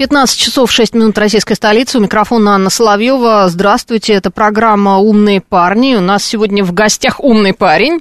15 часов 6 минут российской столицы. У микрофона Анна Соловьева. Здравствуйте, это программа «Умные парни». У нас сегодня в гостях умный парень.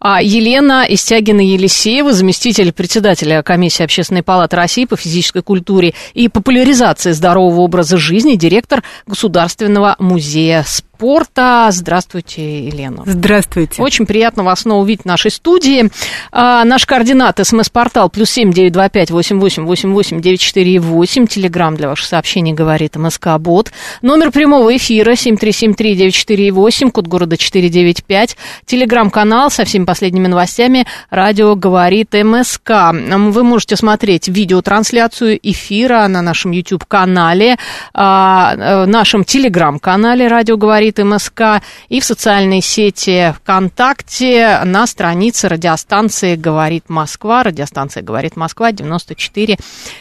А Елена Истягина-Елисеева, заместитель председателя Комиссии Общественной палаты России по физической культуре и популяризации здорового образа жизни, директор Государственного музея спорта спорта. Здравствуйте, Елена. Здравствуйте. Очень приятно вас снова увидеть в нашей студии. А, наш координат, смс-портал, плюс семь девять два пять восемь восемь восемь восемь девять четыре восемь. Телеграмм для ваших сообщений говорит МСК Бот. Номер прямого эфира семь три семь три девять четыре восемь, код города четыре девять пять. Телеграм-канал со всеми последними новостями. Радио говорит МСК. Вы можете смотреть видеотрансляцию эфира на нашем YouTube-канале, а, э, нашем телеграм-канале Радио говорит говорит МСК, и в социальной сети ВКонтакте на странице радиостанции «Говорит Москва». Радиостанция «Говорит Москва» 94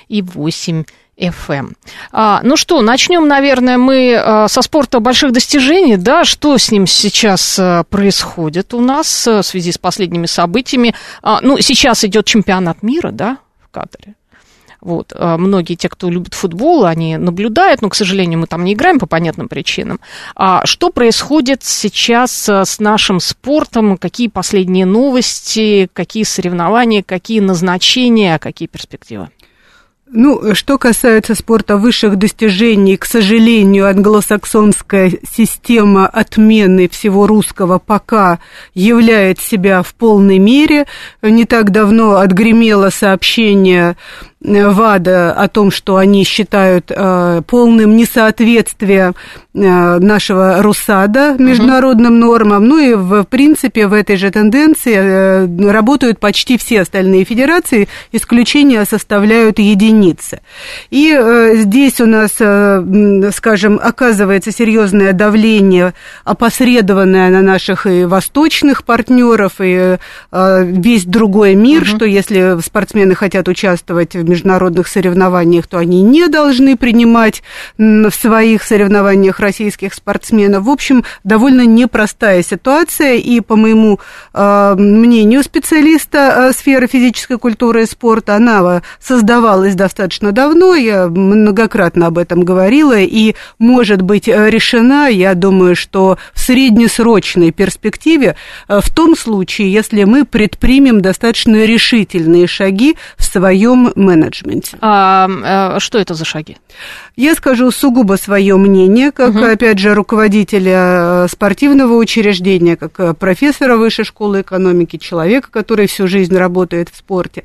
и 8 FM. А, ну что, начнем, наверное, мы а, со спорта больших достижений, да, что с ним сейчас а, происходит у нас а, в связи с последними событиями. А, ну, сейчас идет чемпионат мира, да, в Катаре. Вот. А многие те, кто любит футбол, они наблюдают, но, к сожалению, мы там не играем по понятным причинам. А что происходит сейчас а, с нашим спортом? Какие последние новости, какие соревнования, какие назначения, какие перспективы? Ну, что касается спорта высших достижений, к сожалению, англосаксонская система отмены всего русского пока являет себя в полной мере. Не так давно отгремело сообщение ВАДА о том, что они считают э, полным несоответствие э, нашего РУСАДА международным uh-huh. нормам. Ну и, в принципе, в этой же тенденции э, работают почти все остальные федерации, исключения составляют единицы. И э, здесь у нас, э, скажем, оказывается серьезное давление, опосредованное на наших и восточных партнеров, и э, весь другой мир, uh-huh. что если спортсмены хотят участвовать в международных соревнованиях, то они не должны принимать в своих соревнованиях российских спортсменов. В общем, довольно непростая ситуация, и по моему э, мнению специалиста э, сферы физической культуры и спорта, она создавалась достаточно давно, я многократно об этом говорила, и может быть решена, я думаю, что в среднесрочной перспективе, э, в том случае, если мы предпримем достаточно решительные шаги в своем менеджменте менеджменте. А, а что это за шаги? Я скажу сугубо свое мнение, как, угу. опять же, руководителя э, спортивного учреждения, как э, профессора высшей школы экономики, человека, который всю жизнь работает в спорте.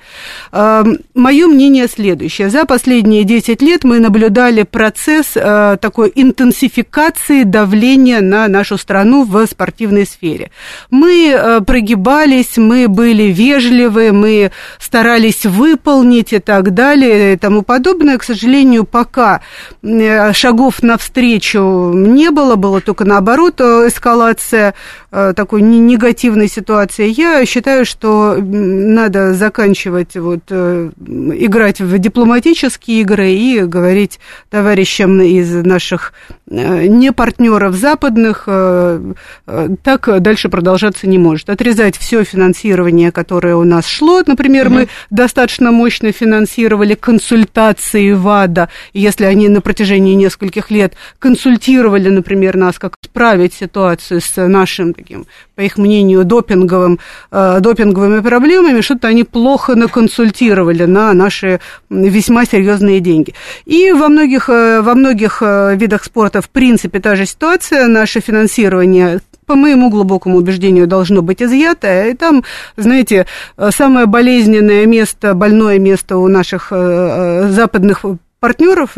Мое мнение следующее. За последние 10 лет мы наблюдали процесс э, такой интенсификации давления на нашу страну в спортивной сфере. Мы прогибались, мы были вежливы, мы старались выполнить и так далее и тому подобное. К сожалению, пока Э, шагов навстречу не было, было только наоборот э, эскалация э, такой негативной ситуации. Я считаю, что надо заканчивать вот, играть в дипломатические игры и говорить товарищам из наших не партнеров западных, так дальше продолжаться не может. Отрезать все финансирование, которое у нас шло, например, угу. мы достаточно мощно финансировали консультации ВАДА, если они на протяжении нескольких лет консультировали, например, нас, как справить ситуацию с нашим таким, по их мнению, допинговым, э, допинговыми проблемами, что-то они плохо наконсультировали на наши весьма серьезные деньги. И во многих, э, во многих э, видах спорта, в принципе, та же ситуация, наше финансирование по моему глубокому убеждению, должно быть изъято. И там, знаете, самое болезненное место, больное место у наших западных партнеров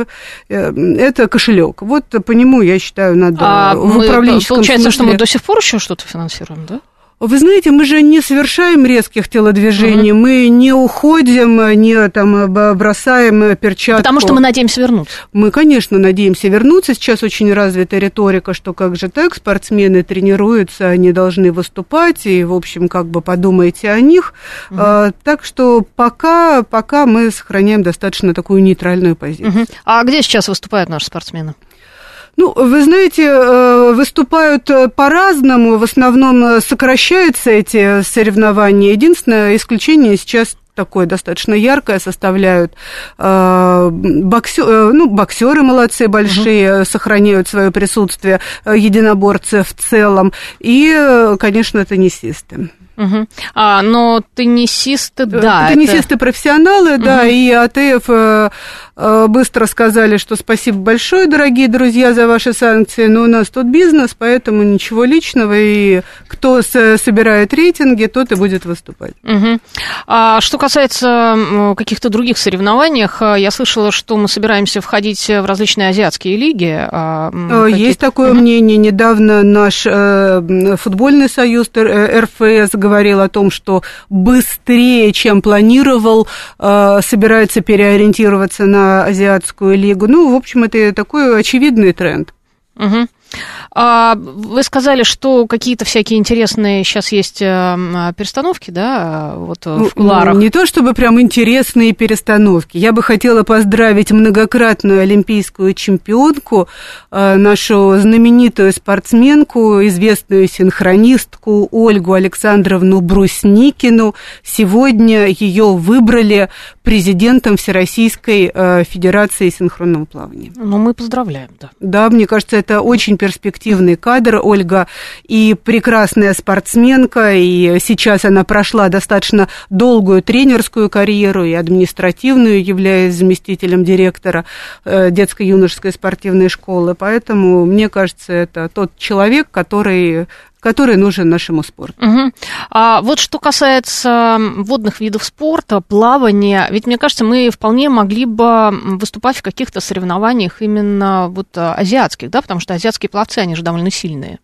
э, это кошелек. Вот по нему, я считаю, надо а в управленческом Получается, смысле... что мы до сих пор еще что-то финансируем, да? Вы знаете, мы же не совершаем резких телодвижений, угу. мы не уходим, не там бросаем перчатку. Потому что мы надеемся вернуться. Мы, конечно, надеемся вернуться. Сейчас очень развита риторика, что как же так, спортсмены тренируются, они должны выступать, и, в общем, как бы подумайте о них. Угу. А, так что пока, пока мы сохраняем достаточно такую нейтральную позицию. Угу. А где сейчас выступают наши спортсмены? Ну, вы знаете, э, выступают э, по-разному, в основном э, сокращаются эти соревнования. Единственное исключение сейчас такое достаточно яркое составляют. Боксер, ну, боксеры молодцы большие, угу. сохраняют свое присутствие, единоборцы в целом. И, конечно, теннисисты. Угу. А, но теннисисты, да. Теннисисты это... профессионалы, угу. да, и АТФ Э, быстро сказали, что спасибо большое, дорогие друзья, за ваши санкции, но у нас тут бизнес, поэтому ничего личного, и кто собирает рейтинги, тот и будет выступать. Угу. А что касается каких-то других соревнований, э, я слышала, что мы собираемся входить в различные азиатские лиги. А, э, есть такое угу. мнение. Недавно наш э, футбольный союз РФС говорил о том, что быстрее, чем планировал, э, собирается переориентироваться на Азиатскую лигу. Ну, в общем, это такой очевидный тренд. Угу. А, вы сказали, что какие-то всякие интересные сейчас есть э, перестановки, да, вот в куларах. Ну, не то чтобы прям интересные перестановки. Я бы хотела поздравить многократную олимпийскую чемпионку, э, нашу знаменитую спортсменку, известную синхронистку Ольгу Александровну Брусникину. Сегодня ее выбрали президентом Всероссийской э, Федерации синхронного плавания. Ну, мы поздравляем, да. Да, мне кажется, это очень перспективный кадр, Ольга, и прекрасная спортсменка, и сейчас она прошла достаточно долгую тренерскую карьеру и административную, являясь заместителем директора э, детско-юношеской спортивной школы, поэтому, мне кажется, это тот человек, который который нужен нашему спорту. Угу. А вот что касается водных видов спорта, плавания, ведь мне кажется, мы вполне могли бы выступать в каких-то соревнованиях именно вот азиатских, да, потому что азиатские пловцы, они же довольно сильные.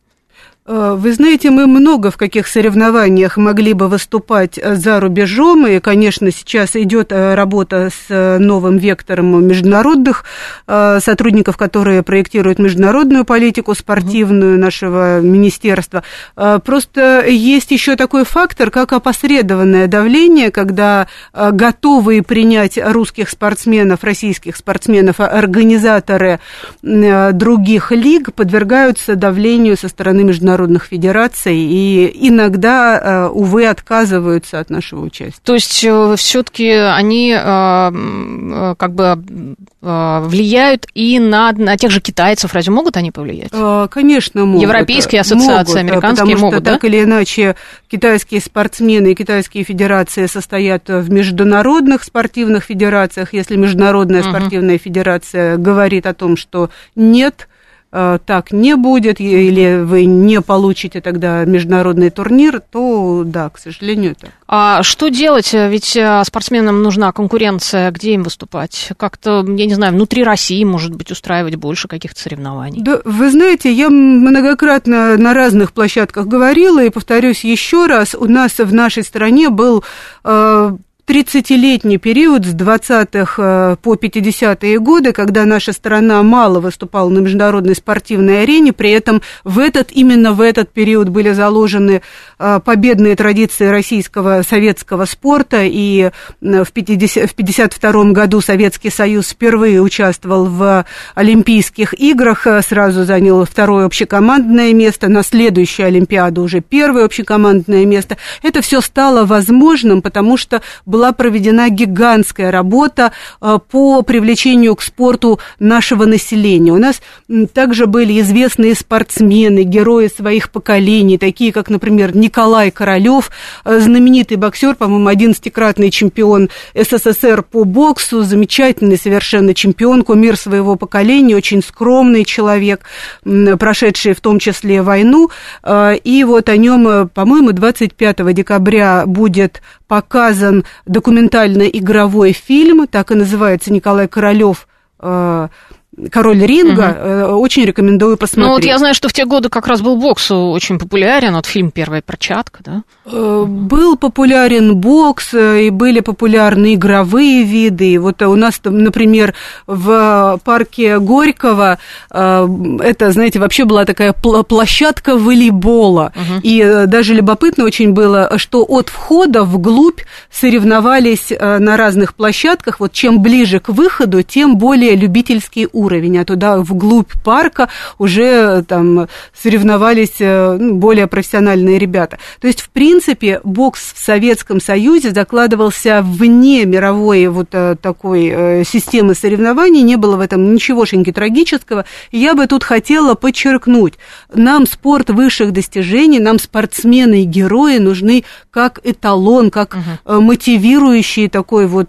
Э, вы знаете, мы много в каких соревнованиях могли бы выступать э, за рубежом, и, конечно, сейчас идет э, работа с новым вектором международных сотрудников, которые проектируют международную политику спортивную нашего министерства. Просто есть еще такой фактор, как опосредованное давление, когда готовые принять русских спортсменов, российских спортсменов, организаторы других лиг подвергаются давлению со стороны международных международных федераций и иногда, э, увы, отказываются от нашего участия. То есть э, все-таки они э, как бы влияют и на, на тех же китайцев, разве могут они повлиять? Конечно, могут. Европейские ассоциации, могут, американские потому могут, что, да? так или иначе, китайские спортсмены и китайские федерации состоят в международных спортивных федерациях. Если Международная uh-huh. спортивная федерация говорит о том, что нет, так не будет, или вы не получите тогда международный турнир, то да, к сожалению, так. А что делать? Ведь э, спортсменам нужна конкуренция, где им выступать? Как-то, я не знаю, внутри России, может быть, устраивать больше каких-то соревнований? Да, вы знаете, я многократно на разных площадках говорила, и повторюсь еще раз, у нас в нашей стране был э, 30-летний период с 20-х э, по 50-е годы, когда наша страна мало выступала на международной спортивной арене, при этом в этот, именно в этот период были заложены э, победные традиции российского советского спорта, и в, 50, в 52 году Советский Союз впервые участвовал в Олимпийских играх, э, сразу занял второе общекомандное место, на следующую Олимпиаду уже первое общекомандное место. Это все стало возможным, потому что был была проведена гигантская работа э, по привлечению к спорту нашего населения. У нас также были известные спортсмены, герои своих поколений, такие как, например, Николай Королёв, э, знаменитый боксер, по-моему, одиннадцатикратный чемпион СССР по боксу, замечательный совершенно чемпион, кумир своего поколения, очень скромный человек, прошедший в том числе войну. Э, и вот о нем, по-моему, 25 декабря будет показан документально-игровой фильм, так и называется Николай Королёв э, король ринга. Угу. Очень рекомендую посмотреть. Ну вот я знаю, что в те годы как раз был бокс очень популярен, вот фильм «Первая перчатка», да? Был популярен бокс, и были популярны игровые виды. И вот у нас, например, в парке Горького, это, знаете, вообще была такая площадка волейбола. Угу. И даже любопытно очень было, что от входа вглубь соревновались на разных площадках. Вот чем ближе к выходу, тем более любительский уровень, а туда вглубь парка уже там соревновались э, ну, более профессиональные ребята. То есть, в принципе, бокс в Советском Союзе закладывался вне мировой вот э, такой э, системы соревнований, не было в этом ничегошеньки трагического. Я бы тут хотела подчеркнуть, нам спорт высших достижений, нам спортсмены и герои нужны как эталон, как угу. мотивирующий такой вот,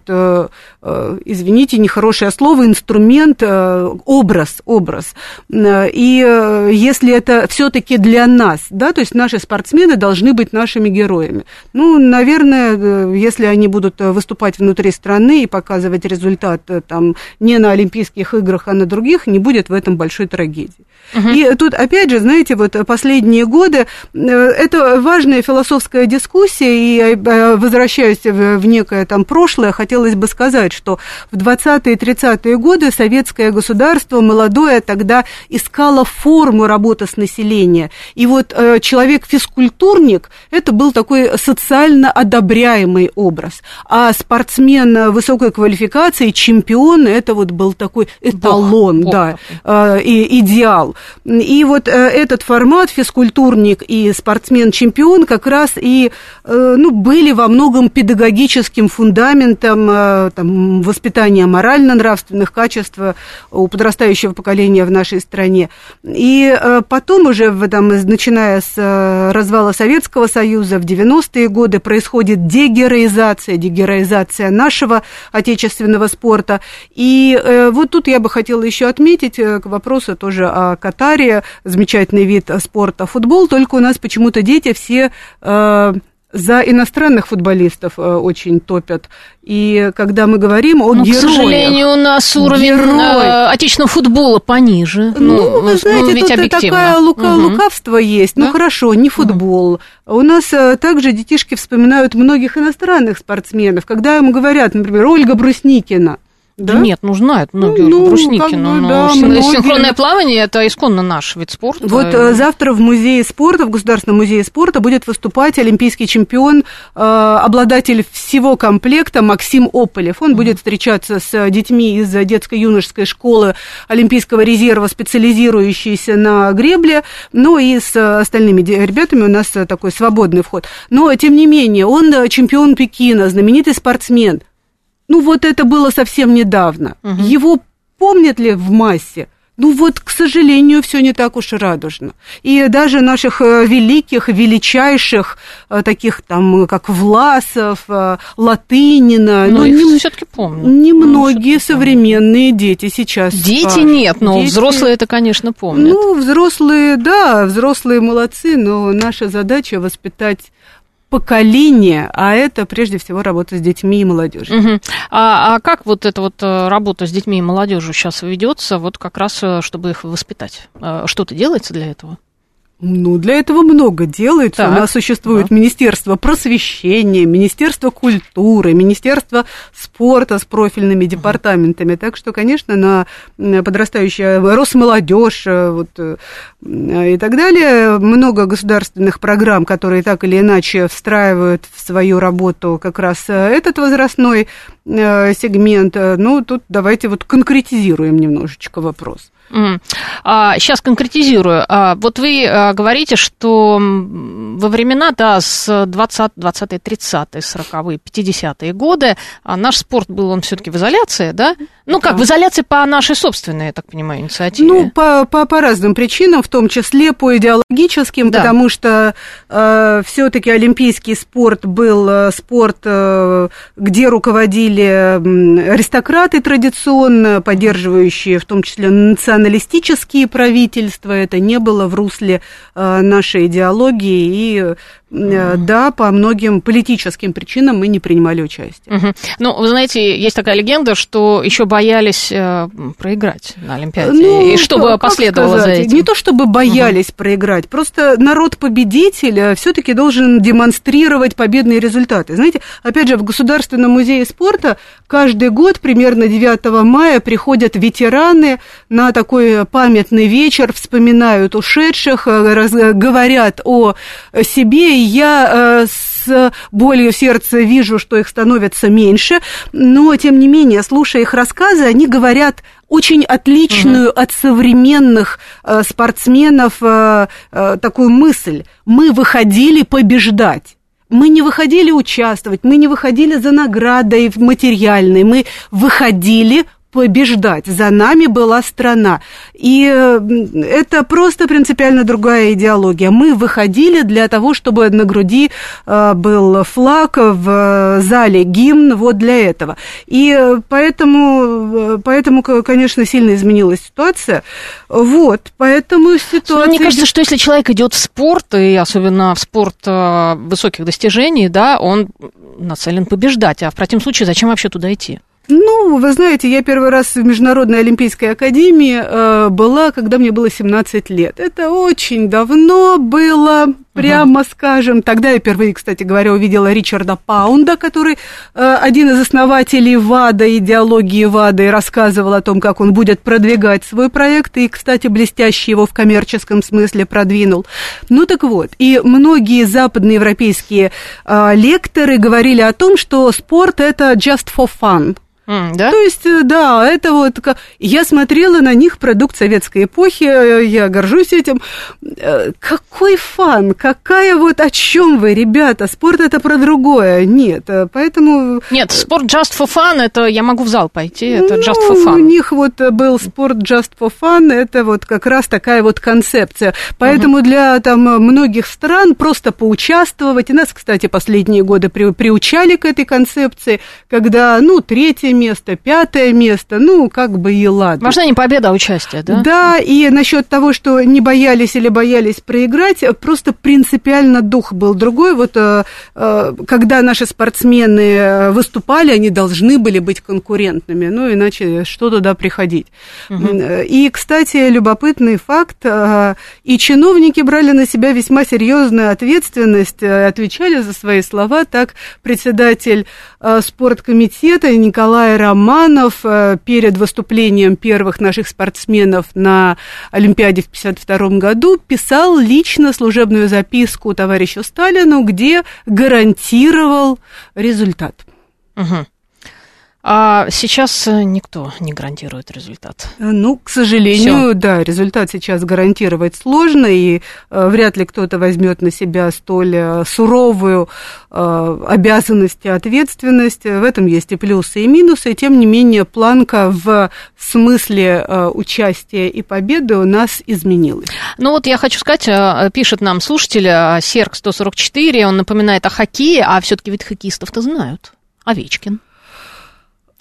извините, нехорошее слово, инструмент, образ, образ. И если это все-таки для нас, да, то есть наши спортсмены должны быть нашими героями. Ну, наверное, если они будут выступать внутри страны и показывать результат там не на Олимпийских играх, а на других, не будет в этом большой трагедии. Угу. И тут, опять же, знаете, вот последние годы, э, это важная философская дискуссия, и э, возвращаясь в некое там прошлое, хотелось бы сказать, что в 20-е и 30-е годы советское государство молодое тогда искало форму работы с населением. И вот э, человек-физкультурник, это был такой социально одобряемый образ. А спортсмен высокой квалификации, чемпион, это вот был такой эталон, Бог, да, Бог. и идеал. И вот э, этот формат, физкультурник и спортсмен-чемпион, как раз и э, ну, были во многом педагогическим фундаментом э, там, воспитания морально-нравственных качеств у подрастающего поколения в нашей стране. И потом уже, там, начиная с развала Советского Союза в 90-е годы, происходит дегероизация, дегероизация нашего отечественного спорта. И вот тут я бы хотела еще отметить к вопросу тоже о Катаре, замечательный вид спорта футбол, только у нас почему-то дети все э, за иностранных футболистов э, очень топят. И когда мы говорим о ну, героях... к сожалению, у нас уровень герой... э, отечественного футбола пониже. Ну, ну вы знаете, ну, ведь тут объективно. такая лука, угу. лукавство есть. Ну, да? Ну, хорошо, не футбол. Угу. У нас э, также детишки вспоминают многих иностранных спортсменов. Когда им говорят, например, Ольга Брусникина – да? нет, ну знают многие ну, уже Брусникину. Как бы, да, синхронное плавание это исконно наш вид спорта. Вот э, завтра в музее спорта, в Государственном музее спорта будет выступать олимпийский чемпион, э, обладатель всего комплекта Максим Ополев. Он mm-hmm. будет встречаться с детьми из детско-юношеской школы Олимпийского резерва, специализирующейся на гребле, ну и с остальными ребятами у нас такой свободный вход. Но, тем не менее, он чемпион Пекина, знаменитый спортсмен. Ну вот это было совсем недавно. Угу. Его помнят ли в массе? Ну вот, к сожалению, все не так уж и радужно. И даже наших э, великих, величайших, э, таких там, как Власов, э, Латынина, но ну, их не, все-таки помню. Немногие ну, современные помню. дети сейчас. Дети а, нет, но дети, взрослые это, конечно, помнят. Ну, взрослые, да, взрослые молодцы, но наша задача воспитать поколение, а это прежде всего работа с детьми и молодежью. Угу. А, а как вот эта вот э, работа с детьми и молодежью сейчас ведется, вот как раз э, чтобы их воспитать? Э, что-то делается для этого? Ну, для этого много делается. Так, У нас существует да. Министерство просвещения, Министерство культуры, Министерство спорта с профильными департаментами. Так что, конечно, на подрастающая Росмолодежь вот, и так далее, много государственных программ, которые так или иначе встраивают в свою работу как раз этот возрастной сегмент. Ну, тут давайте вот конкретизируем немножечко вопрос. Mm. А, сейчас конкретизирую. А, вот вы а, говорите, что во времена, да, с 20, 20 30-е, 40-е, 50-е годы а наш спорт был, он все-таки в изоляции, да? Ну, как, да. в изоляции по нашей собственной, я так понимаю, инициативе. Ну, по, по, по разным причинам, в том числе по идеологическим, да. потому что э, все-таки олимпийский спорт был э, спорт, э, где руководили аристократы традиционно, поддерживающие в том числе националистические правительства. Это не было в русле э, нашей идеологии, и. Да, по многим политическим причинам мы не принимали участие. Mm-hmm. Ну, вы знаете, есть такая легенда, что еще боялись э, проиграть на Олимпиаде. Ну, и чтобы последовало сказать? за этим? Не то чтобы боялись mm-hmm. проиграть, просто народ-победитель э, все-таки должен демонстрировать победные результаты. Знаете, опять же, в Государственном музее спорта каждый год примерно 9 мая приходят ветераны на такой памятный вечер, вспоминают ушедших, э, говорят о себе, я с болью в сердце вижу, что их становится меньше, но, тем не менее, слушая их рассказы, они говорят очень отличную угу. от современных э, спортсменов э, э, такую мысль. Мы выходили побеждать. Мы не выходили участвовать, мы не выходили за наградой материальной, мы выходили побеждать. За нами была страна. И это просто принципиально другая идеология. Мы выходили для того, чтобы на груди э, был флаг, в зале гимн, вот для этого. И поэтому, э, поэтому конечно, сильно изменилась ситуация. Вот, поэтому ситуация... Мне кажется, что если человек идет в спорт, и особенно в спорт э, высоких достижений, да, он нацелен побеждать. А в противном случае зачем вообще туда идти? Ну, вы знаете, я первый раз в Международной Олимпийской Академии э, была, когда мне было 17 лет. Это очень давно было, прямо uh-huh. скажем. Тогда я впервые, кстати говоря, увидела Ричарда Паунда, который э, один из основателей ВАДА, идеологии ВАДА, и рассказывал о том, как он будет продвигать свой проект, и, кстати, блестяще его в коммерческом смысле продвинул. Ну так вот, и многие западноевропейские э, лекторы говорили о том, что спорт это just for fun. Mm, да? То есть, э, да, это вот... Я смотрела на них продукт советской эпохи, э, я горжусь этим. Э, какой фан, какая вот... О чем вы, ребята? Спорт это про другое. Нет, поэтому... Нет, спорт just for fun, это я могу в зал пойти, это ну, just for fun. У них вот был спорт just for fun, это вот как раз такая вот концепция. Поэтому uh-huh. для там многих стран просто поучаствовать, и нас, кстати, последние годы при, приучали к этой концепции, когда, ну, третье место, пятое место, ну, как бы и ладно. Важна не победа, а участие, да? Да, и насчет того, что не боялись или боялись проиграть, просто принципиально дух был другой. Вот э, э, когда наши спортсмены выступали, они должны были быть конкурентными, ну, иначе что туда приходить. Угу. И, кстати, любопытный факт, э, и чиновники брали на себя весьма серьезную ответственность, отвечали за свои слова, так председатель спорткомитета Николай Николай Романов э, перед выступлением первых наших спортсменов на Олимпиаде в 1952 году писал лично служебную записку товарищу Сталину, где гарантировал результат. Угу. А сейчас э, никто не гарантирует результат. Ну, к сожалению, Всё. да, результат сейчас гарантировать сложно, и э, вряд ли кто-то возьмет на себя столь э, суровую э, обязанность и ответственность. В этом есть и плюсы, и минусы. И, тем не менее, планка в смысле э, участия и победы у нас изменилась. Ну вот я хочу сказать, э, пишет нам слушатель Серк 144, он напоминает о хоккее, а все-таки ведь хоккеистов-то знают. Овечкин.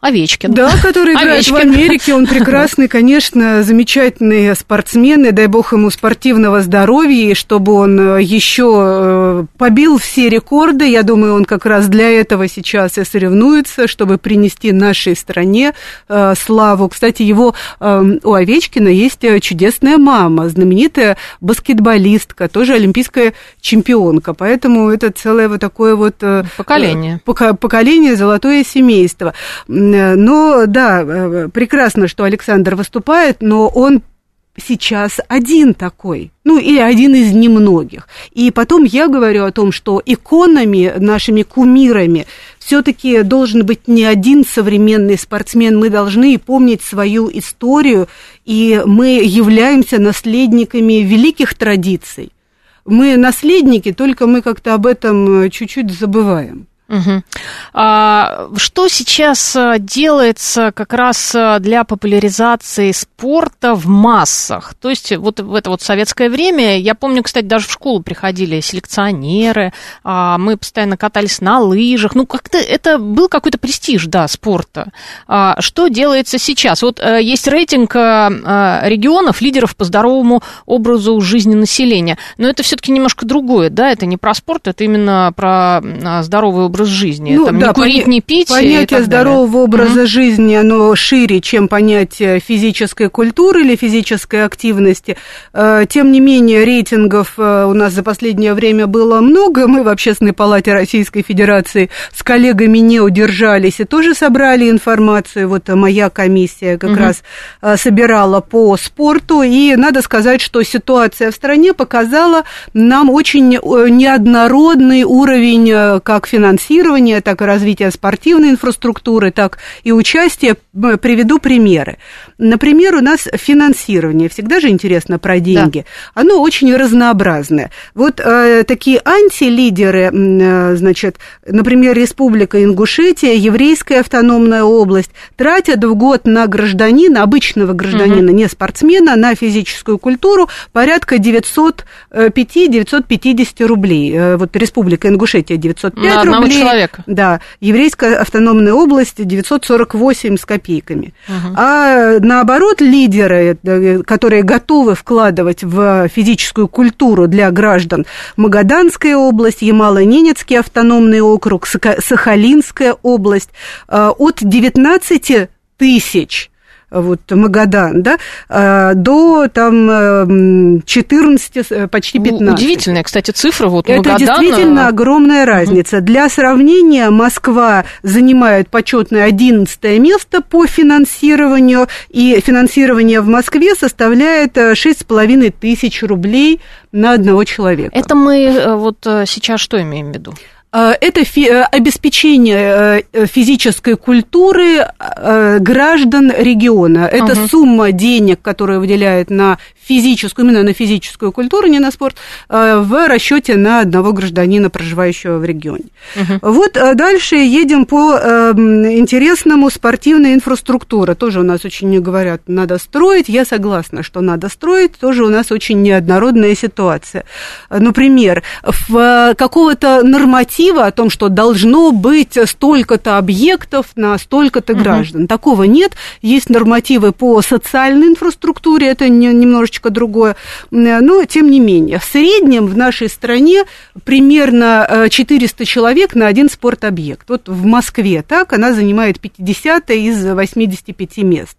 Овечкин. Да, который играет Овечкин. в Америке, он прекрасный, конечно, замечательный спортсмен, и дай бог ему спортивного здоровья, и чтобы он э, еще э, побил все рекорды, я думаю, он как раз для этого сейчас и соревнуется, чтобы принести нашей стране э, славу. Кстати, его у Овечкина есть чудесная мама, знаменитая баскетболистка, тоже олимпийская чемпионка, поэтому это целое вот такое вот... Поколение. Поколение, золотое семейство. Э, но да, э, прекрасно, что Александр выступает, но он сейчас один такой, ну или один из немногих. И потом я говорю о том, что иконами, нашими кумирами, все-таки должен быть не один современный спортсмен. Мы должны помнить свою историю, и мы являемся наследниками великих традиций. Мы наследники, только мы как-то об этом э, чуть-чуть забываем. Угу. А, что сейчас э, делается как раз э, для популяризации спорта в массах? То есть вот в это вот советское время, я помню, кстати, даже в школу приходили селекционеры, а, мы постоянно катались на лыжах, ну как-то это был какой-то престиж, да, спорта. А, что делается сейчас? Вот э, есть рейтинг регионов, лидеров по здоровому образу жизни населения, но это все-таки немножко другое, да, это не про спорт, это именно про здоровый образ образ жизни. Ну, Там, да, не курить, поня- не пить. Понятие здорового образа mm-hmm. жизни, оно шире, чем понятие физической культуры или физической активности. Э, тем не менее, рейтингов э, у нас за последнее время было много. Мы в Общественной палате Российской Федерации с коллегами не удержались и тоже собрали информацию. Вот моя комиссия как mm-hmm. раз э, собирала по спорту. И надо сказать, что ситуация в стране показала нам очень неоднородный уровень как финансирования финансирования, так и развития спортивной инфраструктуры, так и участия. Приведу примеры. Например, у нас финансирование, всегда же интересно про деньги, да. оно очень разнообразное. Вот э, такие антилидеры, э, значит, например, Республика Ингушетия, Еврейская автономная область, тратят в год на гражданина, обычного гражданина, угу. не спортсмена, на физическую культуру порядка 905-950 рублей. Э, вот Республика Ингушетия 905 на рублей, человека. Да, еврейская автономная область 948 с копейками. Угу. А наоборот, лидеры, э, которые готовы вкладывать в физическую культуру для граждан, Магаданская область, Ямало-Ненецкий автономный округ, Сахалинская область, э, от 19 тысяч вот Магадан, да, а, до там 14, э, почти 15. Удивительная, кстати, цифра вот Это Магадан... действительно э, огромная разница. Угу. Для сравнения, Москва занимает почетное 11 место по финансированию, и финансирование в Москве составляет 6,5 э, тысяч рублей на одного человека. Это мы вот сейчас что имеем в виду? Э, это э, обеспечение э, физической культуры граждан региона. Это угу. сумма денег, которая выделяет на физическую, именно на физическую культуру, не на спорт, в расчете на одного гражданина, проживающего в регионе. Угу. Вот дальше едем по интересному спортивной инфраструктуре. Тоже у нас очень говорят, надо строить. Я согласна, что надо строить. Тоже у нас очень неоднородная ситуация. Например, в какого-то норматива норматива о том, что должно быть столько-то объектов на столько-то угу. граждан. Такого нет. Есть нормативы по социальной инфраструктуре, это немножечко другое. Но, тем не менее, в среднем в нашей стране примерно 400 э, человек на один спортобъект. Вот в Москве так, она занимает 50 из 85 мест.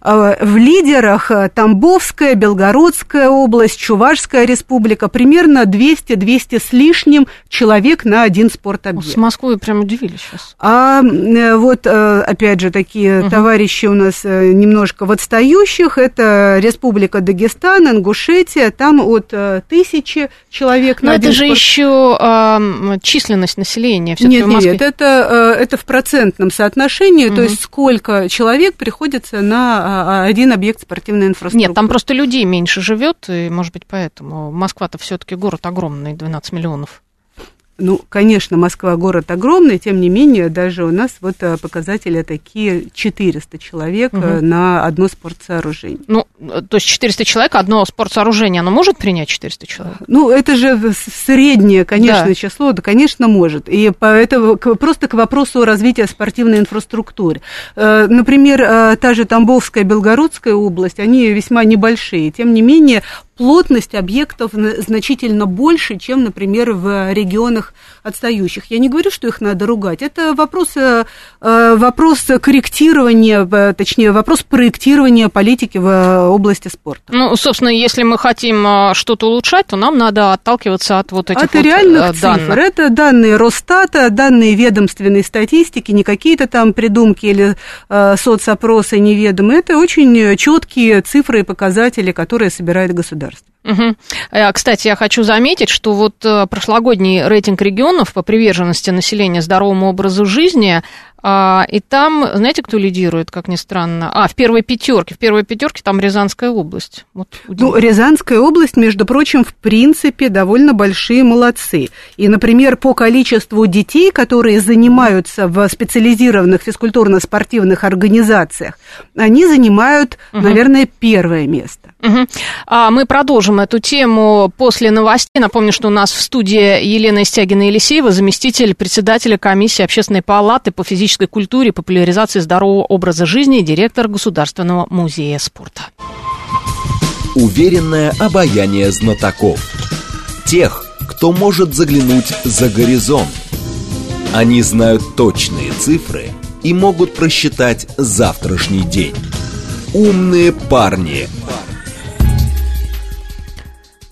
А, в лидерах э, Тамбовская, Белгородская область, Чувашская республика, примерно 200-200 с лишним человек на один один спортобъект. С Москвой прям удивили сейчас. А э, вот, э, опять же, такие угу. товарищи у нас э, немножко в отстающих. Это Республика Дагестан, Ингушетия. Там от тысячи человек Но это же спорт... еще э, численность населения. Нет, нет, это, это в процентном соотношении. Угу. То есть сколько человек приходится на а, один объект спортивной инфраструктуры. Нет, там просто людей меньше живет, и, может быть, поэтому. Москва-то все-таки город огромный, 12 миллионов. Ну, конечно, Москва город огромный, тем не менее, даже у нас вот э, показатели такие 400 человек угу. на одно спортсооружение. Ну, э, то есть 400 человек, одно спортсооружение, оно может принять 400 человек? Ну, это же среднее, конечно, да. число, да, конечно, может. И поэтому просто к вопросу развития спортивной инфраструктуры. Например, та же Тамбовская, Белгородская область, они весьма небольшие. Тем не менее, плотность объектов значительно больше, чем, например, в регионах отстающих. Я не говорю, что их надо ругать. Это вопрос, э, э, вопрос корректирования, э, точнее, вопрос проектирования политики в области спорта. Ну, собственно, если мы хотим что-то улучшать, то нам надо отталкиваться от вот этих от вот реальных данных. цифр. Это данные Росстата, данные ведомственной статистики, не какие-то там придумки или соцопросы неведомые. Это очень четкие цифры и показатели, которые собирает государство государства. Угу. Кстати, я хочу заметить, что вот э, прошлогодний рейтинг регионов по приверженности населения здоровому образу жизни и там, знаете, кто лидирует, как ни странно? А, в первой пятерке. В первой пятерке там Рязанская область. Вот, ну, Рязанская область, между прочим, в принципе, довольно большие молодцы. И, например, по количеству детей, которые занимаются в специализированных физкультурно-спортивных организациях, они занимают, угу. наверное, первое место. Угу. А мы продолжим эту тему после новостей. Напомню, что у нас в студии Елена Истягина-Елисеева, заместитель председателя комиссии Общественной палаты по физическому физической культуре популяризации здорового образа жизни, директор Государственного музея спорта. Уверенное обаяние знатоков. Тех, кто может заглянуть за горизонт. Они знают точные цифры и могут просчитать завтрашний день. Умные парни –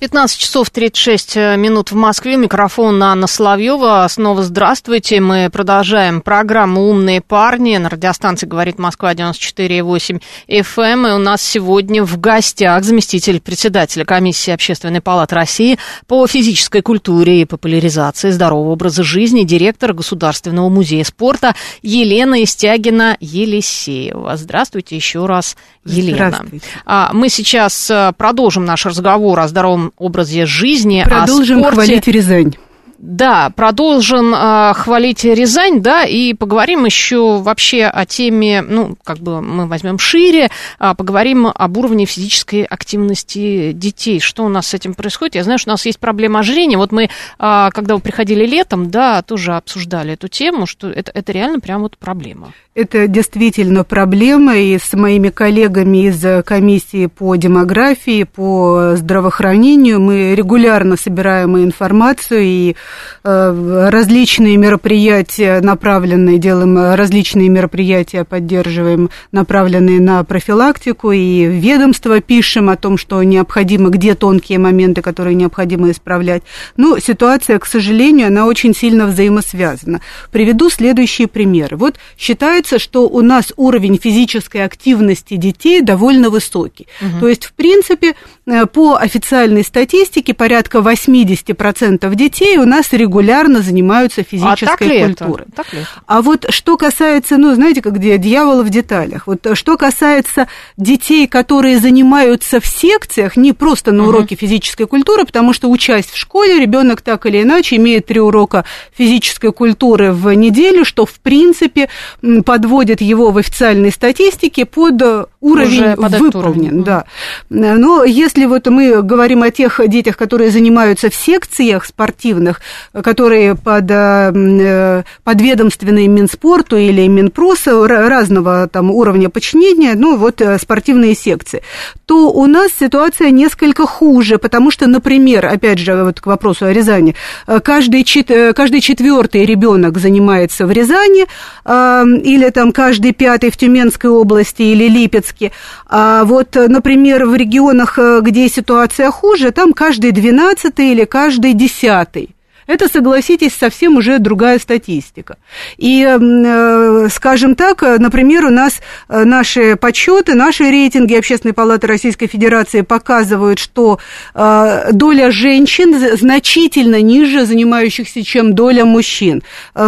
15 часов 36 э, минут в Москве. Микрофон Анна Соловьева. Снова здравствуйте. Мы продолжаем программу «Умные парни». На радиостанции «Говорит Москва» 94,8 FM. Эм. И у нас сегодня в гостях заместитель председателя комиссии Общественной палаты России по физической культуре и популяризации здорового образа жизни, директор Государственного музея спорта Елена Истягина-Елисеева. Здравствуйте еще раз, Елена. Здравствуйте. А, мы сейчас э, продолжим наш разговор о здоровом образе жизни. Продолжим хвалить Рязань. Да, продолжим э, хвалить Рязань, да, и поговорим еще вообще о теме, ну, как бы мы возьмем шире, э, поговорим об уровне физической активности детей. Что у нас с этим происходит? Я знаю, что у нас есть проблема ожирения. Вот мы, э, когда вы приходили летом, да, тоже обсуждали эту тему, что это, это реально прям вот проблема. Это действительно проблема, и с моими коллегами из комиссии по демографии, по здравоохранению мы регулярно собираем информацию и э, различные мероприятия направленные, делаем различные мероприятия, поддерживаем, направленные на профилактику, и ведомство пишем о том, что необходимо, где тонкие моменты, которые необходимо исправлять. Но ситуация, к сожалению, она очень сильно взаимосвязана. Приведу следующие примеры. Вот считается, получается, что у нас уровень физической активности детей довольно высокий. Угу. То есть, в принципе, по официальной статистике порядка 80% детей у нас регулярно занимаются физической а культурой. Так ли? А вот что касается, ну, знаете, как где дьявол в деталях. Вот что касается детей, которые занимаются в секциях, не просто на уроке угу. физической культуры, потому что учась в школе, ребенок так или иначе имеет три урока физической культуры в неделю, что в принципе подводит его в официальной статистике под э, уровень выполнен. Да. Но если вот мы говорим о тех детях, которые занимаются в секциях спортивных, которые под э, подведомственные Минспорту или Минпроса разного там уровня подчинения, ну вот э, спортивные секции, то у нас ситуация несколько хуже, потому что, например, опять же, вот к вопросу о Рязани, каждый, каждый четвертый ребенок занимается в Рязани или там каждый пятый в Тюменской области или Липецке. А вот, например, в регионах, э, где ситуация хуже, там каждый двенадцатый или каждый десятый. Это, согласитесь, совсем уже другая статистика. И, э, скажем так, например, у нас э, наши подсчеты, наши рейтинги Общественной палаты Российской Федерации показывают, что доля женщин значительно ниже занимающихся, чем доля мужчин.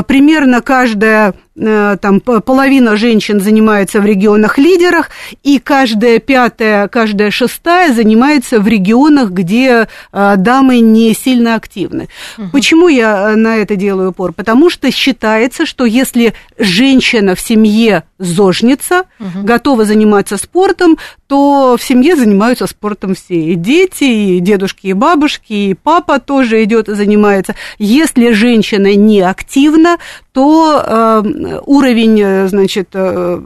Примерно каждая Э, там половина женщин занимается в регионах лидерах, и каждая пятая, каждая шестая занимается в регионах, где э, дамы не сильно активны. Угу. Почему я э, на это делаю упор? Потому что считается, что если женщина в семье зожница, угу. готова заниматься спортом, то в семье занимаются спортом все. И дети, и дедушки, и бабушки, и папа тоже идет и занимается. Если женщина не активна, то э, уровень, э, значит, э,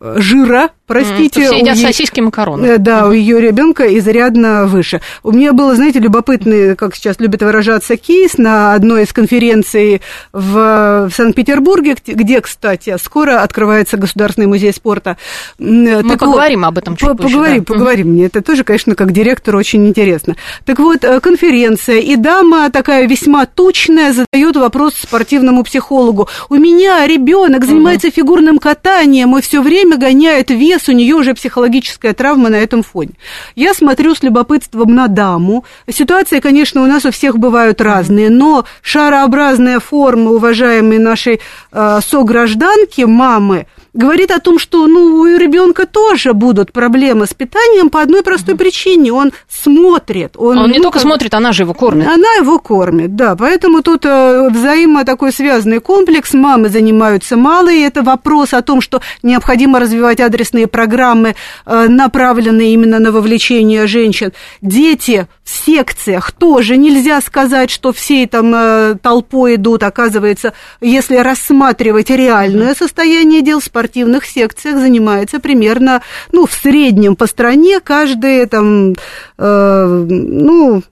жира Простите, mm, все едят сосиски макароны. Э, да, mm-hmm. у ее ребенка изрядно выше. У меня было, знаете, любопытный, как сейчас любят выражаться, кейс на одной из конференций в, в Санкт-Петербурге, где, кстати, скоро открывается Государственный музей спорта. Мы так поговорим вот, об этом чуть по- позже. Поговорим, да. поговорим. Mm-hmm. Мне это тоже, конечно, как директор очень интересно. Так вот, э, конференция, и дама такая весьма тучная задает вопрос спортивному психологу. У меня ребенок занимается mm-hmm. фигурным катанием и все время гоняет вес вес, у нее уже психологическая травма на этом фоне. Я смотрю с любопытством на даму. Ситуации, конечно, у нас у всех бывают разные, но шарообразная форма уважаемой нашей э, согражданки, мамы, говорит о том, что ну, у ребенка тоже будут проблемы с питанием по одной простой угу. причине. Он смотрит. Он, он не ну, только смотрит, она же его кормит. Она его кормит, да. Поэтому тут э, взаимо такой связанный комплекс. Мамы занимаются мало, и это вопрос о том, что необходимо развивать адресные программы, э, направленные именно на вовлечение женщин. Дети в секциях тоже нельзя сказать, что всей там э, толпой идут. Оказывается, если рассматривать реальное состояние дел, спортивных секциях занимается примерно, ну, в среднем по стране каждые там, э, ну,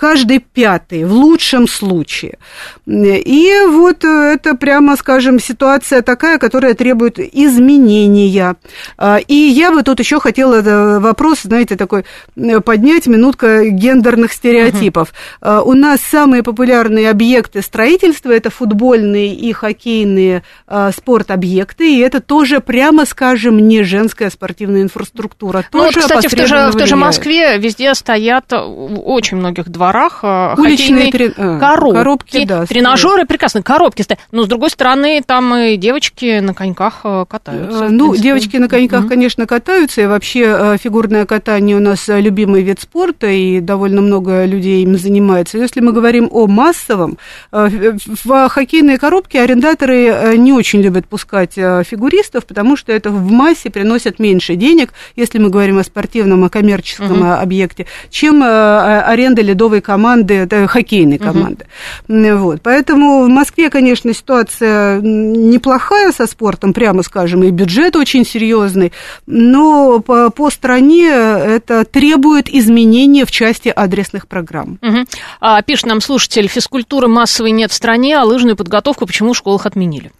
каждый пятый, в лучшем случае. И вот это, прямо скажем, ситуация такая, которая требует изменения. А, и я бы тут еще хотела э, вопрос, знаете, такой э, поднять, минутка гендерных стереотипов. Uh-huh. У нас самые популярные объекты строительства – это футбольные и хоккейные а, спорт-объекты, и это тоже, прямо скажем, не женская спортивная инфраструктура. Ну, тоже вот, кстати, в той, же, в той же Москве везде стоят очень многих дворах дворах э, Уличные три... А, коробки, коробки да, тренажеры прекрасные коробки стоят. Но, с другой стороны, там и девочки на коньках э, катаются. Ну, девочки на коньках, mm-hmm. конечно, катаются, и вообще э, фигурное катание у нас любимый вид спорта, и довольно много людей им занимается. Если мы говорим о массовом, в хоккейные коробки арендаторы не очень любят пускать фигуристов, потому что это в массе приносит меньше денег, если мы говорим о спортивном, о коммерческом mm-hmm. объекте, чем аренда ледовой футбольной команды, это хоккейной команды. Угу. Вот. Поэтому в Москве, конечно, ситуация неплохая со спортом, прямо скажем, и бюджет очень серьезный, но по, по стране это требует изменения в части адресных программ. Угу. А, пишет нам слушатель, физкультуры массовой нет в стране, а лыжную подготовку почему в школах отменили?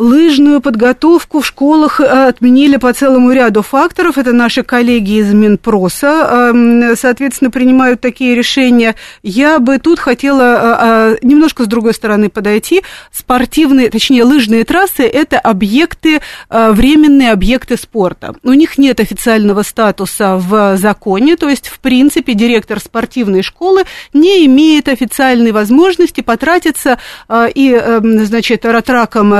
Лыжную подготовку в школах э, отменили по целому ряду факторов. Это наши коллеги из Минпроса, эм, соответственно, принимают такие решения. Я бы тут хотела э, э, немножко с другой стороны подойти. Спортивные, точнее, лыжные трассы – это объекты, временные объекты спорта. У них нет официального статуса в законе, то есть, в принципе, директор спортивной школы не имеет официальной возможности потратиться и, эм, значит, ратраком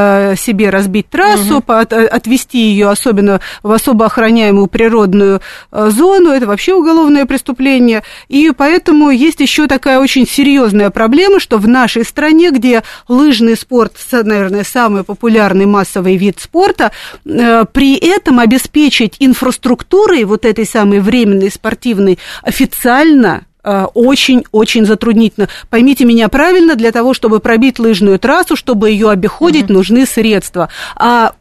себе разбить трассу, угу. от, отвести ее особенно в особо охраняемую природную э, зону, это вообще уголовное преступление. И поэтому есть еще такая очень серьезная проблема, что в нашей стране, где лыжный спорт, наверное, самый популярный массовый вид спорта, э, при этом обеспечить инфраструктурой вот этой самой временной спортивной официально очень-очень затруднительно. Поймите меня правильно, для того, чтобы пробить лыжную трассу, чтобы ее обиходить, угу. нужны средства. А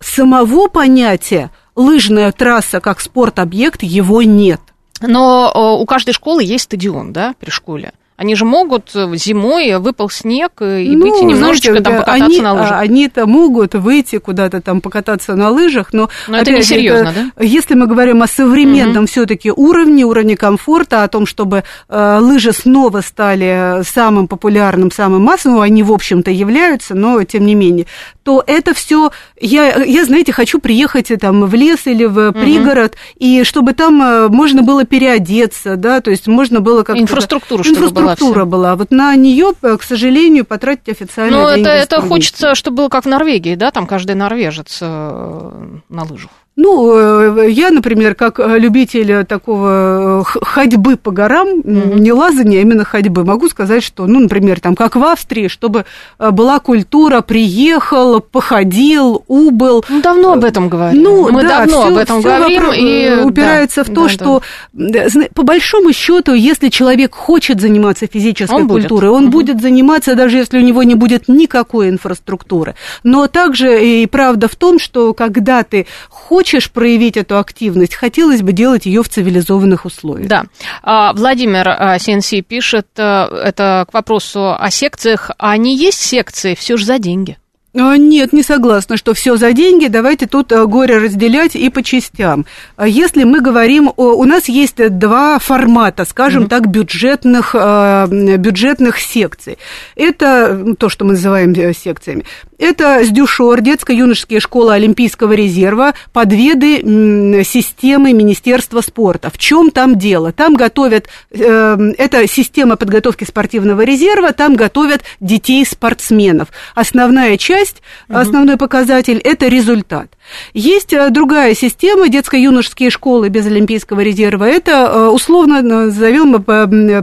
самого понятия лыжная трасса как спорт-объект его нет. Но э, у каждой школы есть стадион, да, при школе? Они же могут э, зимой выпал снег э, и ну, выйти немножечко знаете, там покататься они, на лыжах. Они-то могут выйти куда-то там покататься на лыжах, но, но это не серьезно, да? Если мы говорим о современном угу. все-таки уровне, уровне комфорта, о том, чтобы э, лыжи снова стали самым популярным, самым массовым, они в общем-то являются, но тем не менее, то это все я, я, знаете, хочу приехать там в лес или в пригород, угу. и чтобы там э, можно было переодеться, да, то есть можно было как-то... Инфраструктуру, чтобы Инфраструктура была. Вот на нее, э, к сожалению, потратить официально Ну, это, это хочется, чтобы было как в Норвегии, да, там каждый норвежец э, на лыжах. Ну, э, я, например, как э, любитель такого э, ходьбы по горам, mm-hmm. не лазания, а именно ходьбы, могу сказать, что, ну, например, там, как в Австрии, чтобы была культура, приехал, походил, убыл. Ну, давно об этом говорим. Ну, Мы да, давно всё, об этом говорим. И упирается да, в то, да, что, да. по большому счету, если человек хочет заниматься физической он культурой, будет. он mm-hmm. будет заниматься, даже если у него не будет никакой инфраструктуры. Но также и правда в том, что когда ты хочешь хочешь проявить эту активность, хотелось бы делать ее в цивилизованных условиях. Да. А, Владимир а, Сенси пишет, э, это к вопросу о секциях. А не есть секции все же за деньги? А, нет, не согласна, что все за деньги. Давайте тут э, горе разделять и по частям. А если мы говорим, о, у нас есть два формата, скажем mm-hmm. так, бюджетных, бюджетных секций. Это то, что мы называем э, секциями. Это СДЮШОР, детско-юношеские школы Олимпийского резерва, подведы системы Министерства спорта. В чем там дело? Там готовят, э, это система подготовки спортивного резерва, там готовят детей-спортсменов. Основная часть, угу. основной показатель – это результат. Есть э, другая система, детско-юношеские школы без Олимпийского резерва. Это э, условно назовем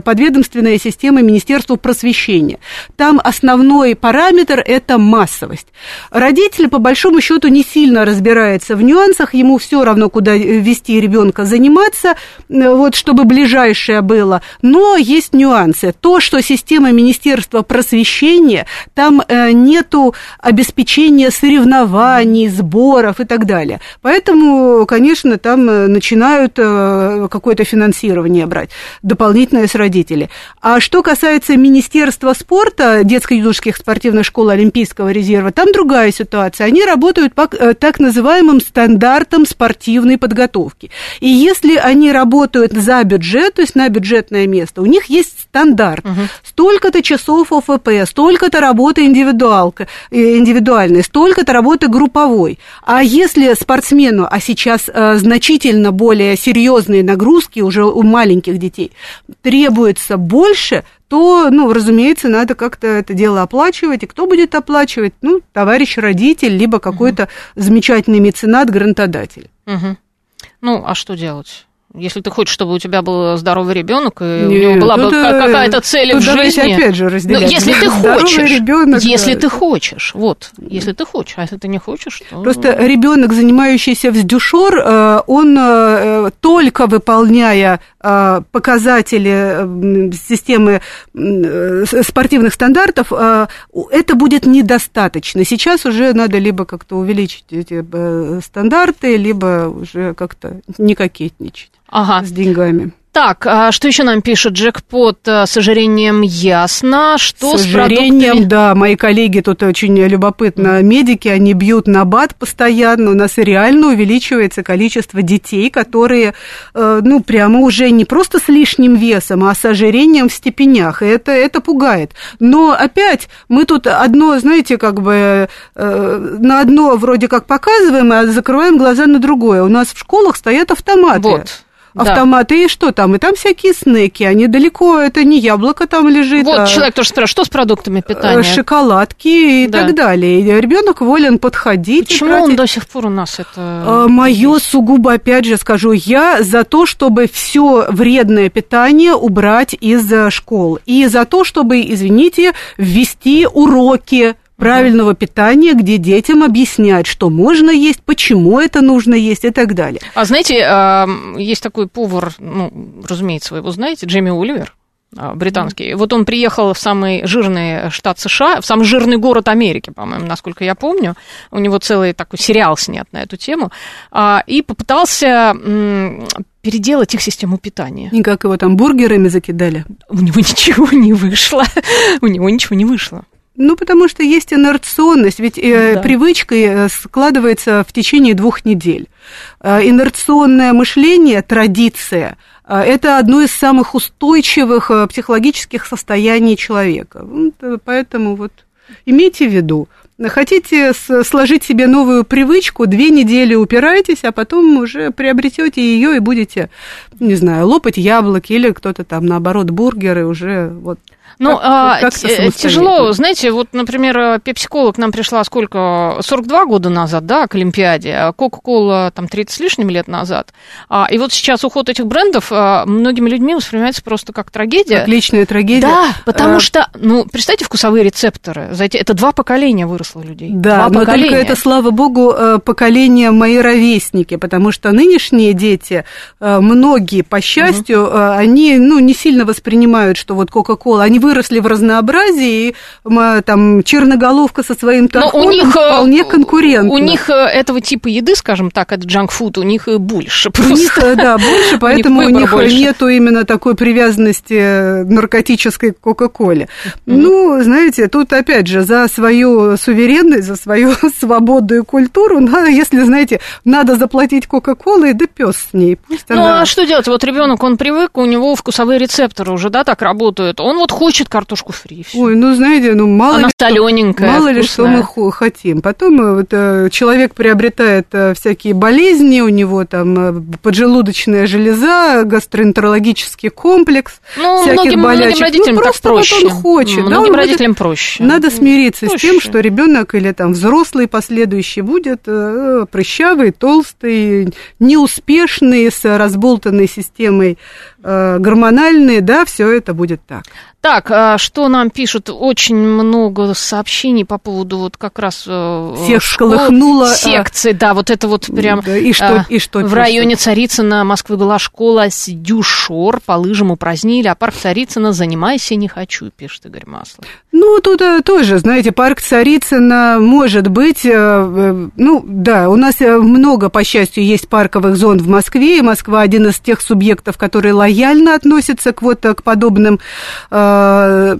подведомственная система Министерства просвещения. Там основной параметр – это массовость. Родитель, по большому счету, не сильно разбирается в нюансах, ему все равно, куда вести ребенка заниматься, вот, чтобы ближайшее было. Но есть нюансы. То, что система Министерства просвещения, там э, нету обеспечения соревнований, сборов, и так далее. Поэтому, конечно, там э, начинают э, какое-то финансирование брать, дополнительное с родителей. А что касается Министерства спорта, детско-юношеских спортивных школ Олимпийского резерва, там другая ситуация. Они работают по э, так называемым стандартам спортивной подготовки. И если они работают за бюджет, то есть на бюджетное место, у них есть стандарт. Угу. Столько-то часов ОФП, столько-то работы индивидуалка, индивидуальной, столько-то работы групповой. А если спортсмену, а сейчас э, значительно более серьезные нагрузки уже у маленьких детей, требуется больше, то, ну, разумеется, надо как-то это дело оплачивать. И кто будет оплачивать? Ну, товарищ родитель, либо какой-то угу. замечательный меценат, грантодатель. Угу. Ну, а что делать? Если ты хочешь, чтобы у тебя был здоровый ребенок, и Нет, у него была бы э, какая-то цель в жизни. опять же разделять. Ну, если ты хочешь, ребенок, если ты хочешь, вот, если ты хочешь, а если ты не хочешь, то... Просто ребенок, занимающийся в СДЮШОР, э, он э, только выполняя показатели системы спортивных стандартов, это будет недостаточно. Сейчас уже надо либо как-то увеличить эти стандарты, либо уже как-то не кокетничать ага. с деньгами. Так, а что еще нам пишет джекпот? Э, с ожирением ясно. Что с, с ожирением, да, мои коллеги тут очень любопытно. Медики, они бьют на бат постоянно. У нас реально увеличивается количество детей, которые, э, ну, прямо уже не просто с лишним весом, а с ожирением в степенях. И это, это пугает. Но опять мы тут одно, знаете, как бы э, на одно вроде как показываем, а закрываем глаза на другое. У нас в школах стоят автоматы. Вот автоматы, да. и что там? И там всякие снеки, они далеко, это не яблоко там лежит. Вот а человек тоже спрашивает, что с продуктами питания? Шоколадки и да. так далее. И ребенок волен подходить. Почему тратить... он до сих пор у нас это... А, Мое сугубо, опять же скажу, я за то, чтобы все вредное питание убрать из э, школ. И за то, чтобы, извините, ввести уроки правильного питания, где детям объяснять, что можно есть, почему это нужно есть и так далее. А знаете, есть такой повар, ну, разумеется, вы его знаете, Джейми Оливер а, британский. Вот он приехал в самый жирный штат США, в самый жирный город Америки, по-моему, насколько я помню. У него целый такой сериал снят на эту тему. А, и попытался переделать их систему питания. И как его там бургерами закидали? У него ничего не вышло. У него ничего не вышло. Ну, потому что есть инерционность, ведь э, да. привычка э, складывается в течение двух недель. Э, инерционное мышление, традиция, это одно из самых устойчивых психологических состояний человека. Поэтому вот имейте в виду, Хотите сложить себе новую привычку, две недели упирайтесь, а потом уже приобретете ее и будете, не знаю, лопать яблоки или кто-то там, наоборот, бургеры уже вот ну, как, как тяжело, знаете, вот, например, пепсикола к нам пришла сколько, 42 года назад, да, к Олимпиаде, а Кока-кола там 30 с лишним лет назад. А, и вот сейчас уход этих брендов а, многими людьми воспринимается просто как трагедия. Как личная трагедия. Да, потому а... что, ну, представьте, вкусовые рецепторы, это два поколения выросло людей. Да, два но поколения. только это, слава богу, э, поколение мои ровесники, потому что нынешние дети, э, многие, по счастью, угу. они, ну, не сильно воспринимают, что вот Кока-кола, они выросли в разнообразии, и там черноголовка со своим тархоном у них, э, вполне конкурентна. У них э, этого типа еды, скажем так, это джанк-фуд, у них больше просто. У них, э, да, больше, поэтому у них, у них нету именно такой привязанности наркотической Кока-Коле. Ну, знаете, тут опять же за свою суверенность, за свою свободу и культуру, надо, если, знаете, надо заплатить Кока-Колой, да пес с ней. Пусть ну, она... а что делать? Вот ребенок, он привык, у него вкусовые рецепторы уже, да, так работают. Он вот хочет хочет картошку фри. Всё. Ой, ну знаете, ну мало Она ли, что- солененькая, мало ли что вкусная. мы хо- хотим. Потом э, вот, э, человек приобретает э, всякие болезни, у него там поджелудочная железа, гастроэнтерологический комплекс, Ну, всяких многим, болячек. многим родителям ну, так просто вот проще. он хочет. да, Многим он будет- родителям проще. Надо смириться с тем, проще. что ребенок или там взрослый последующий будет прыщавый, толстый, неуспешный, с разболтанной системой э, гормональной, да, все это будет так. Так, а что нам пишут? Очень много сообщений по поводу вот как раз э, Всех школ, всколыхнуло, а, секций, да, вот это вот прям Да, и что- а, и что в пишут? районе Царицына Москвы была школа дюшор, по лыжам упразднили, а парк Царицына занимайся не хочу, пишет Игорь Маслов. Ну, тут э, тоже, знаете, парк Царицына может быть, ну, да, у нас много, по счастью, есть парковых зон в Москве, и Москва один из тех субъектов, которые лояльно относятся к вот э, к подобным э,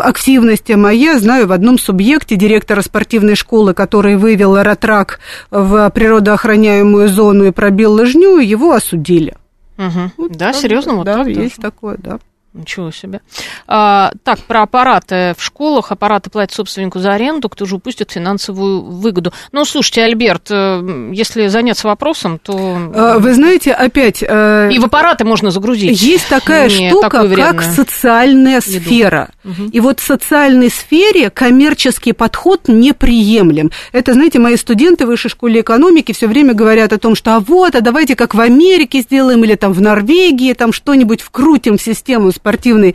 активностям. А я знаю в одном субъекте директора спортивной школы, который вывел аэротрак в природоохраняемую зону и пробил лыжню, его осудили. Мгм. Вот да, серьезно? Вот да, есть даже? такое, да. Ничего себе. А, так, про аппараты в школах. Аппараты платят собственнику за аренду, кто же упустит финансовую выгоду. Ну, слушайте, Альберт, э, если заняться вопросом, то Э, Вы знаете, опять... э, и в аппараты можно загрузить. Есть такая Не штука, как социальная еду. сфера. Мгм. И вот в социальной сфере коммерческий подход неприемлем. Это, знаете, мои студенты в высшей школе экономики все время говорят о том, что а вот, а давайте как в Америке сделаем, или там в Норвегии, там что-нибудь вкрутим в систему спортивной,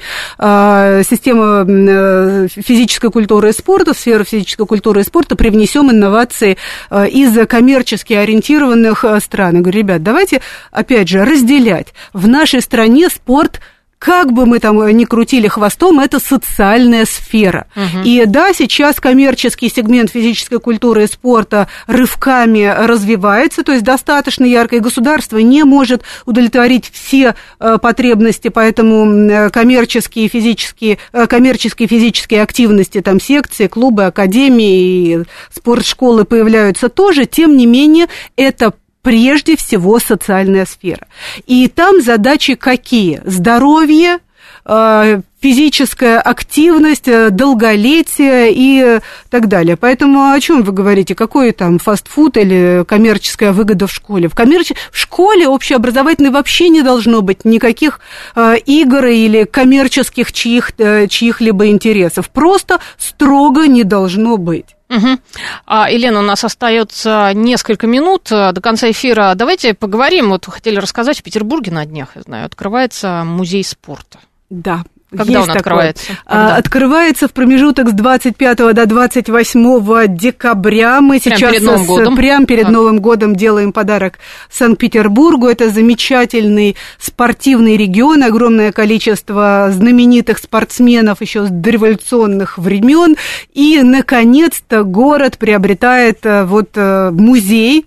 систему э, физической культуры и спорта, в сферу физической культуры и спорта, привнесем инновации э, из коммерчески ориентированных э, стран. Я говорю, ребят, давайте, опять же, разделять. В нашей стране спорт как бы мы там ни крутили хвостом, это социальная сфера. И да, сейчас коммерческий сегмент физической культуры и спорта рывками развивается, то есть достаточно ярко, и государство не может удовлетворить все э, потребности, поэтому э, коммерческие физические, э, коммерческие физические активности, там секции, клубы, академии, спортшколы появляются тоже, тем не менее, это прежде всего социальная сфера. И там задачи какие? Здоровье, э, физическая активность, э, долголетие и так далее. Поэтому о чем вы говорите? Какой там фастфуд или коммерческая выгода в школе? В, коммерч... в школе общеобразовательной вообще не должно быть никаких э, игр или коммерческих чьих, э, чьих-либо интересов. Просто строго не должно быть. Мгм. А, Елена, у нас остается несколько минут э, до конца эфира. Давайте поговорим. Вот хотели рассказать, в Петербурге на днях, я знаю, открывается музей спорта. Да. Когда есть он такое. открывается? А, Когда? Открывается в промежуток с 25 до 28 декабря. Мы Прям сейчас перед Новым годом? прям перед Так. Новым годом делаем подарок Санкт-Петербургу. Это замечательный спортивный регион, огромное количество знаменитых спортсменов еще с дореволюционных времен. И, наконец-то, город приобретает э, вот э, музей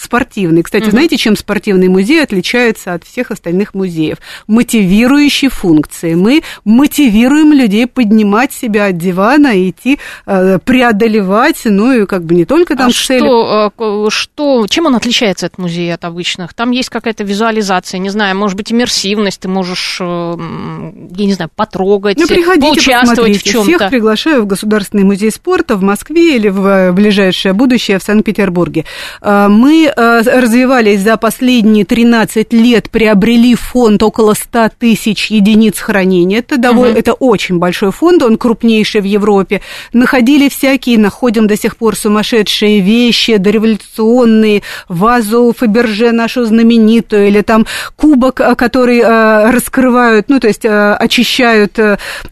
спортивный. Кстати, Мгм. знаете, чем спортивный музей отличается от всех остальных музеев? Мотивирующей функции. Мы мотивируем людей поднимать себя от дивана и идти э, преодолевать, ну и как бы не только там а с целью- что, э, что, чем он отличается от музея от обычных? Там есть какая-то визуализация, не знаю, может быть, иммерсивность, ты можешь, э, я не знаю, потрогать, Ну, приходите, поучаствовать в чем-то. Всех приглашаю в Государственный музей спорта в Москве или в ближайшее будущее в Санкт-Петербурге. Мы э, развивались за последние 13 лет, приобрели фонд около 100 тысяч единиц хранения. Это, довольно, Мгм. это очень большой фонд, он крупнейший в Европе. Находили всякие, находим до сих пор сумасшедшие вещи, дореволюционные, вазу Фаберже нашу знаменитую, или там кубок, э, который э, раскрывают, ну, то есть очищают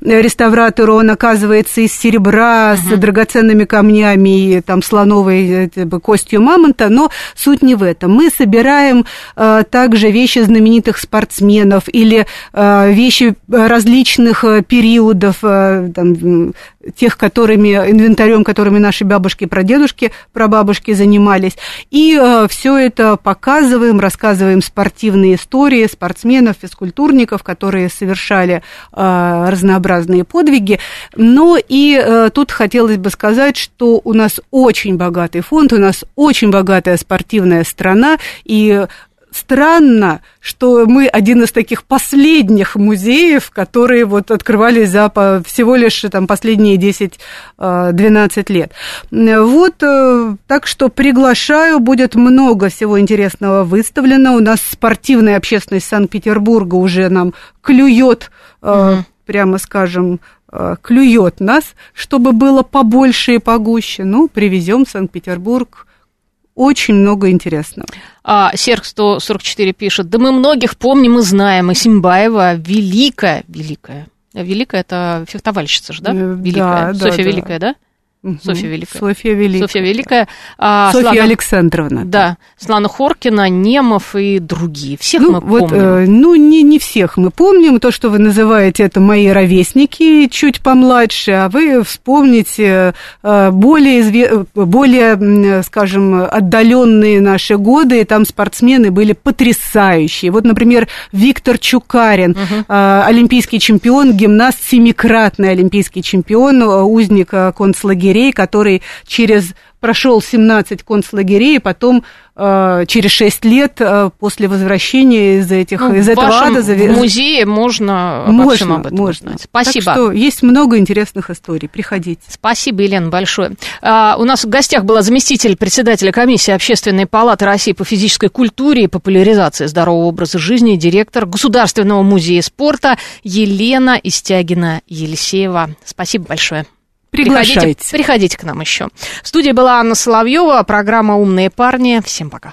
реставратору, он оказывается из серебра с драгоценными камнями и там слоновой типа, костью мамонта, но суть не в этом. Мы собираем э, также вещи знаменитых спортсменов или э, вещи различных э, периодов, э, там, тех, которыми, инвентарем, которыми наши бабушки, прадедушки, прабабушки занимались. И все это показываем, рассказываем спортивные истории спортсменов, физкультурников, которые совершали э, разнообразные подвиги. Но и э, тут хотелось бы сказать, что у нас очень богатый фонд, у нас очень богатая спортивная страна, и странно, что мы один из таких последних музеев, которые вот открывались за всего лишь там, последние 10-12 э, лет. Вот, э, так что приглашаю, будет много всего интересного выставлено. У нас спортивная общественность Санкт-Петербурга уже нам клюет, угу. прямо скажем, клюет нас, чтобы было побольше и погуще. Ну, привезем в Санкт-Петербург очень много интересного. А, Серг 144 пишет, да мы многих помним и знаем, и Симбаева великая, великая, великая это фехтовальщица же, да? Э, великая, да, Софья да, Великая, да? Угу. Софья Великая. Софья Великая. Софья Великая. А, Софья Слана, Александровна. Да. Слана Хоркина, Немов и другие. Всех ну, мы вот, помним. Э, ну, не, не всех мы помним. То, что вы называете, это мои ровесники, чуть помладше, а вы вспомните э, более, изве... более скажем, отдаленные наши годы, и там спортсмены были потрясающие. Вот, например, Виктор Чукарин, угу. э, олимпийский чемпион, гимнаст, семикратный олимпийский чемпион, э, узник э, концлагеря лагерей, который через прошел 17 концлагерей, и потом э, через 6 лет э, после возвращения из, этих, ну, из этого ада... В музее можно, можно всем об этом можно. узнать. Спасибо. Так что есть много интересных историй. Приходите. Спасибо, Елена, большое. А, у нас в гостях была заместитель председателя комиссии Общественной палаты России по физической культуре и популяризации здорового образа жизни, директор Государственного музея спорта Елена Истягина-Елисеева. Спасибо большое. Приглашайте. Приходите, приходите к нам еще. В студии была Анна Соловьева, программа «Умные парни». Всем пока.